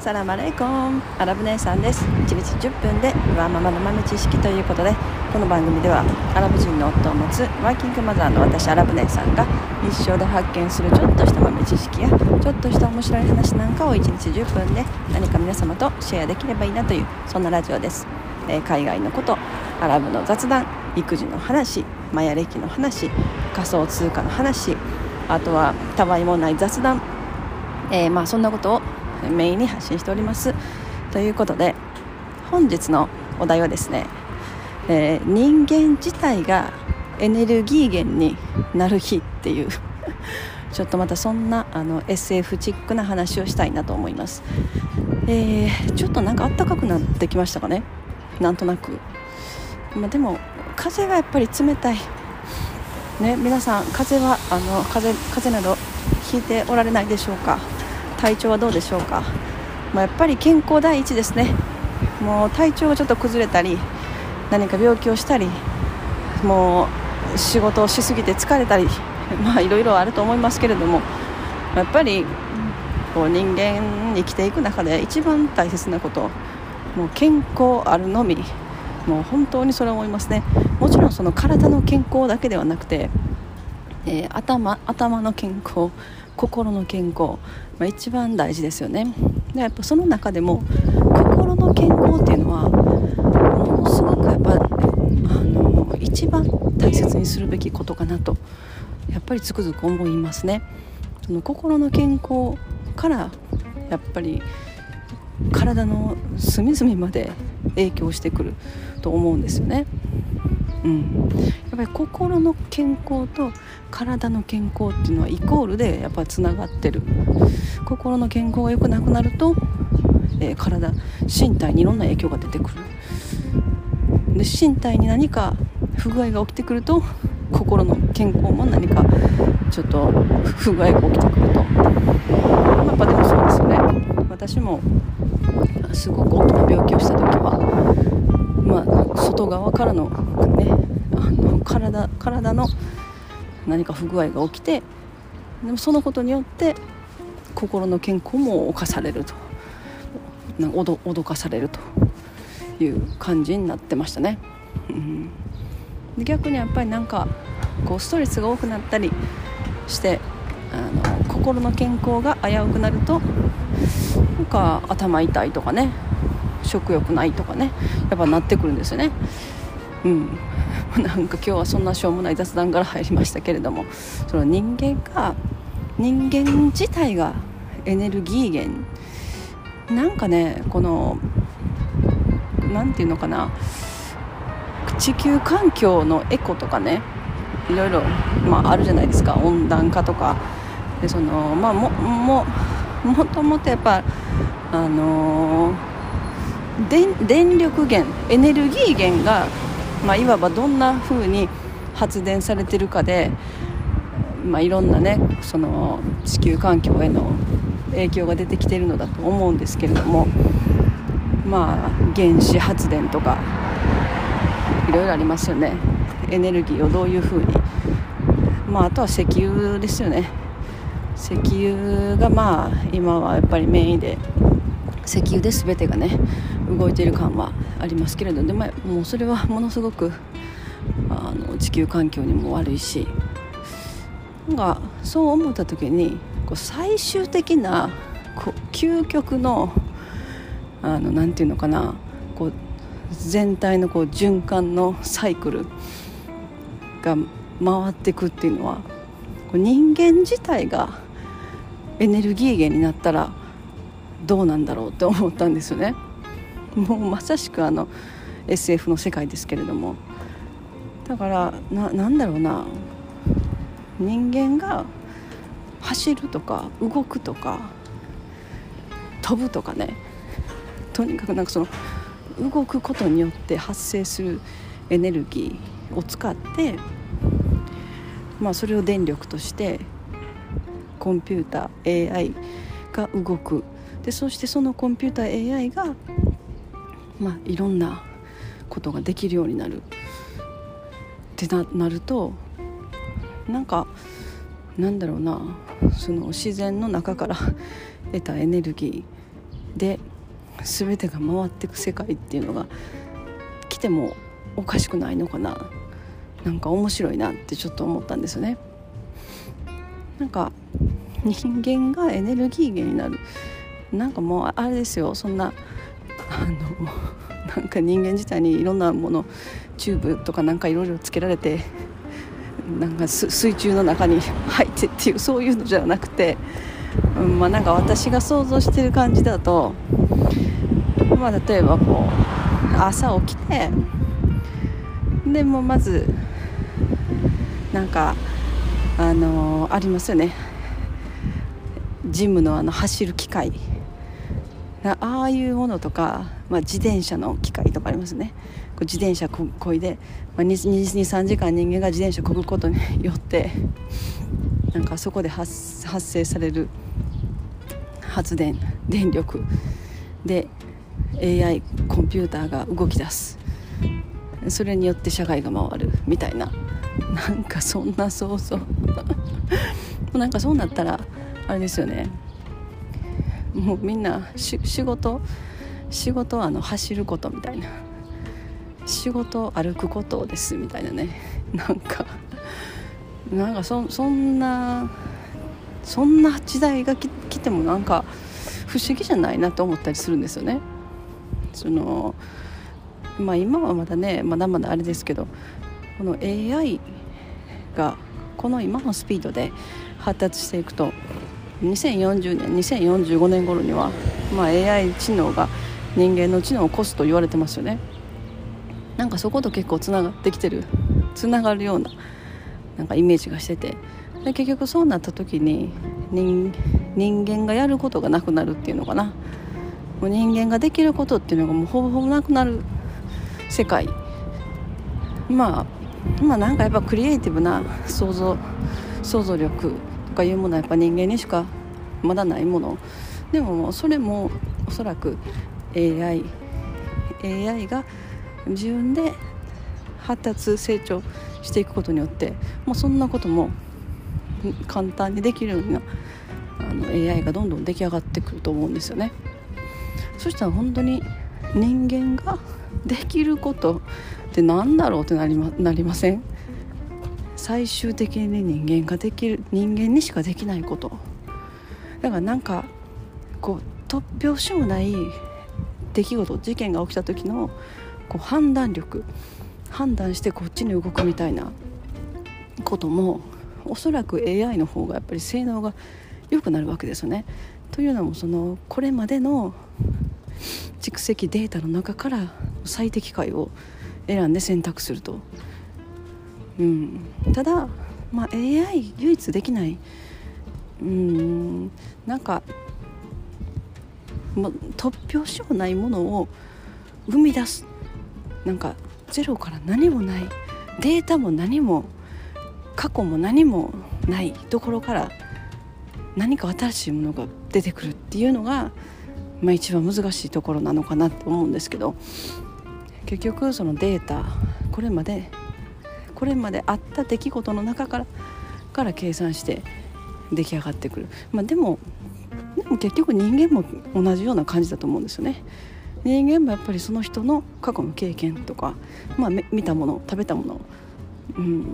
サラマレイコン。アラブ姉さんです。1日10分でワーママの豆知識ということでこの番組ではアラブ人の夫を持つワーキングマザーの私アラブ姉さんが日常で発見するちょっとした豆知識やちょっとした面白い話なんかを1日10分で何か皆様とシェアできればいいなというそんなラジオです、えー、海外のことアラブの雑談育児の話マヤ歴の話仮想通貨の話あとはたわいもない雑談、えー、まあそんなことをメインに発信しております。ということで本日のお題はですね、えー、人間自体がエネルギー源になる日っていう ちょっとまたそんなあの SF チックな話をしたいなと思います、えー、ちょっとなんか暖かくなってきましたかね？なんとなく、まあ、でも風がやっぱり冷たい。ね皆さん風はあの風風などひいておられないでしょうか？体調はどうでしょうか、まあ、やっぱり健康第一ですね。もう体調がちょっと崩れたり何か病気をしたりもう仕事をしすぎて疲れたり まあいろいろあると思いますけれどもやっぱりこう人間生きていく中で一番大切なこともう健康あるのみ。もう本当にそれを思いますね。もちろんその体の健康だけではなくて、えー、頭頭の健康心の健康、まあ、一番大事ですよね。でやっぱその中でも心の健康っていうのはものすごくやっぱあの一番大切にするべきことかなとやっぱりつくづく思いますね。その心の健康からやっぱり体の隅々まで影響してくると思うんですよね。うん、やっぱり心の健康と体の健康っていうのはイコールでやっぱつながってる。心の健康が良くなくなると、えー、体身体にいろんな影響が出てくる。で身体に何か不具合が起きてくると心の健康も何かちょっと不具合が起きてくると。やっぱでもそうですよね。私もすごく大きな病気をした時はまあ、外側からの,、ね、あの体体の何か不具合が起きてでもそのことによって心の健康も侵されると。なんか脅かされるという感じになってましたね。うん、で逆にやっぱりなんかこうストレスが多くなったりしてあの心の健康が危うくなるとなんか頭痛いとかね食欲ないとかねやっぱなってくるんですよね。うん。なんか今日はそんなしょうもない雑談から入りましたけれどもその人間が人間自体がエネルギー源。なんかねこの何て言うのかな。地球環境のエコとかねいろいろ、まあ、あるじゃないですか。温暖化とか。でそのまあもももともとやっぱあのー電力源エネルギー源が、まあ、いわばどんな風に発電されてるかで、まあ、いろんなねその地球環境への影響が出てきてるのだと思うんですけれどもまあ原子発電とかいろいろありますよね。エネルギーをどういう風に。まああとは石油ですよね。石油がまあ今はやっぱりメインで石油で全てがね動いている感はありますけれどでももうそれはものすごくあの地球環境にも悪いしなんかそう思った時にこう最終的なこう究極の何て言うのかなこう全体のこう循環のサイクルが回っていくっていうのはこう人間自体がエネルギー源になったらどうなんだろうって思ったんですよね。もうまさしくあの SF の世界ですけれども。だからななんだろうな。人間が走るとか動くとか飛ぶとかね。とにかくなんかその動くことによって発生するエネルギーを使って、まあ、それを電力としてコンピューター AI が動く。でそしてそのコンピューター AI がまあ、いろんなことができるようになるってななるとなんかなんだろうなその自然の中から得たエネルギーで全てが回っていく世界っていうのが来てもおかしくないのかな。なんか面白いなってちょっと思ったんですよね。なんか人間がエネルギー源になる。なんかもうあれですよ。そんなあのなんか人間自体にいろんなものチューブとかなんかいろいろつけられてなんか水中の中に入ってっていうそういうのじゃなくて、うんまあ、なんか私が想像してる感じだと、まあ、例えばこう朝起きてでもまずなんかあのー、ありますよね。ジムのあの走る機械。ああいうものとか、まあ、自転車の機械とかありますね。こう自転車こいで、まあ、23時間人間が自転車こぐことによってなんかそこで発発生される発電電力。で AI コンピューターが動き出す。それによって社会が回るみたいな。なんかそんな想像。なんかそうなったらあれですよね。もうみんな仕事仕事はあの走ることみたいな仕事歩くことですみたいなねなんかなんかそそんなそんな時代が来てもなんか不思議じゃないなと思ったりするんですよね。そのまあ今はまだねまだまだあれですけどこの AI がこの今のスピードで発達していくと2040年2045年頃には、まあ、AI 知能が人間の知能を越すと言われてますよね。なんかそこと結構つながってきてるつながるようななんかイメージがしてて。で結局そうなった時に人人間がやることがなくなるっていうのかな。もう人間ができることっていうのがもうほぼほぼなくなる世界。まあまあなんかやっぱクリエイティブな想像想像力とかいうものはやっぱ人間にしかまだないもの。でもそれもおそらく AI, AI が自分で発達成長していくことによってもうそんなことも簡単にできるようなあの AI がどんどん出来上がってくると思うんですよね。そしたら本当に人間ができることって何だろうってなりまなりません？最終的に人間ができる人間にしかできないことだからなんかこう突拍子もない出来事事件が起きた時のこう判断力判断してこっちに動くみたいなこともおそらく AI の方がやっぱり性能が良くなるわけですよね。というのもそのこれまでの蓄積データの中から最適解を選んで選択するとうん、ただ、まあ、AI 唯一できない。うん。なんか、ま、突拍子もないものを生み出す。なんかゼロから何もない。データも何も過去も何もない。ところから何か新しいものが出てくるっていうのが、まあ、一番難しいところなのかなと思うんですけど。結局そのデータこれまでこれまであった出来事の中からから計算して出来上がってくる、まあ、でもでも結局人間も同じような感じだと思うんですよね。人間もやっぱりその人の過去の経験とか、まあ、見たもの食べたもの、うん、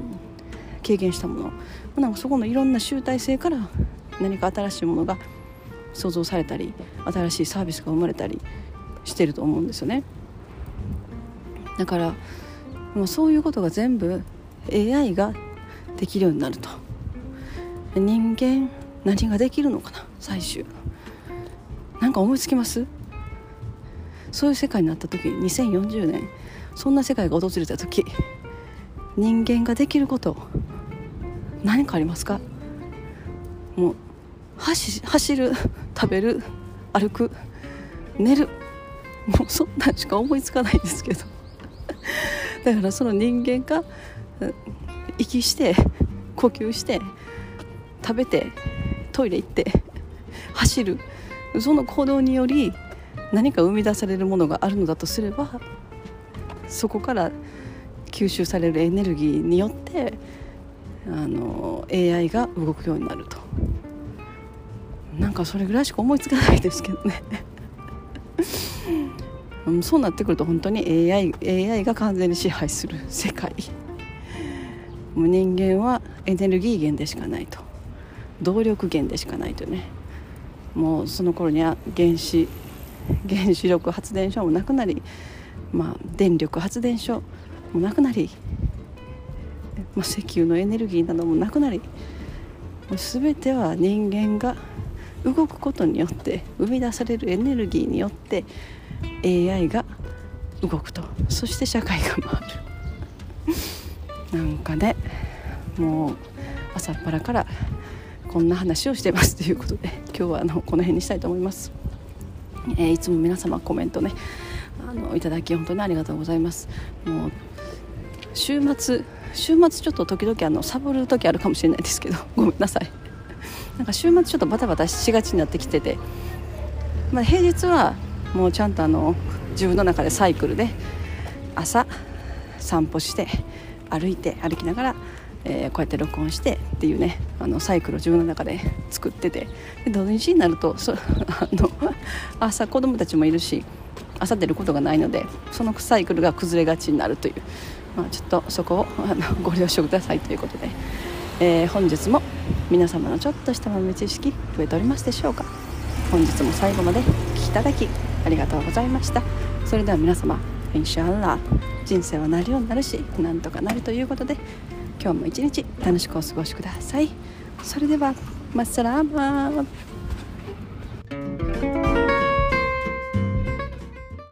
経験したものなんかそこのいろんな集大成から何か新しいものが想像されたり新しいサービスが生まれたりしてると思うんですよね。だからもうそういうことが全部 AI ができるようになると。人間何ができるのかな？最終。なんか思いつきます？そういう世界になった時2040年そんな世界が訪れた時人間ができること何かありますか？もう走走る食べる歩く寝るもうそんなんしか思いつかないんですけど。だからその人間が息して呼吸して食べてトイレ行って走る。その行動により何か生み出されるものがあるのだとすればそこから吸収されるエネルギーによってあの AI が動くようになると。なんかそれぐらいしか思いつかないですけどね、そうなってくると本当に AI, AI が完全に支配する世界。もう人間はエネルギー源でしかないと。動力源でしかないとね。もうその頃には原子原子力発電所もなくなり、まあ、電力発電所もなくなり、まあ、石油のエネルギーなどもなくなり全ては人間が動くことによって生み出されるエネルギーによって AI が動くと。そして社会が回る。なんかねもう朝っぱらからこんな話をしてますということで 今日はあのこの辺にしたいと思います、えー、いつも皆様コメントねあのいただき本当にありがとうございます。もう週末週末ちょっと時々あのサボる時あるかもしれないですけど ごめんなさい。なんか週末ちょっとバタバタしがちになってきてて、まあ、平日はもうちゃんとあの自分の中でサイクルで朝散歩して歩いて歩きながら、えー、こうやって録音してっていうねあのサイクルを自分の中で作っててで土日になるとそ あの朝子供たちもいるし朝出ることがないのでそのサイクルが崩れがちになるという、まあ、ちょっとそこをあの ご了承くださいということで、えー、本日も皆様のちょっとした豆知識増えておりますでしょうか？本日も最後まで聞きいただきありがとうございました。それでは皆様インシャアラ人生はなるようになるしなんとかなるということで今日も一日楽しくお過ごしください。それではマッサラーマー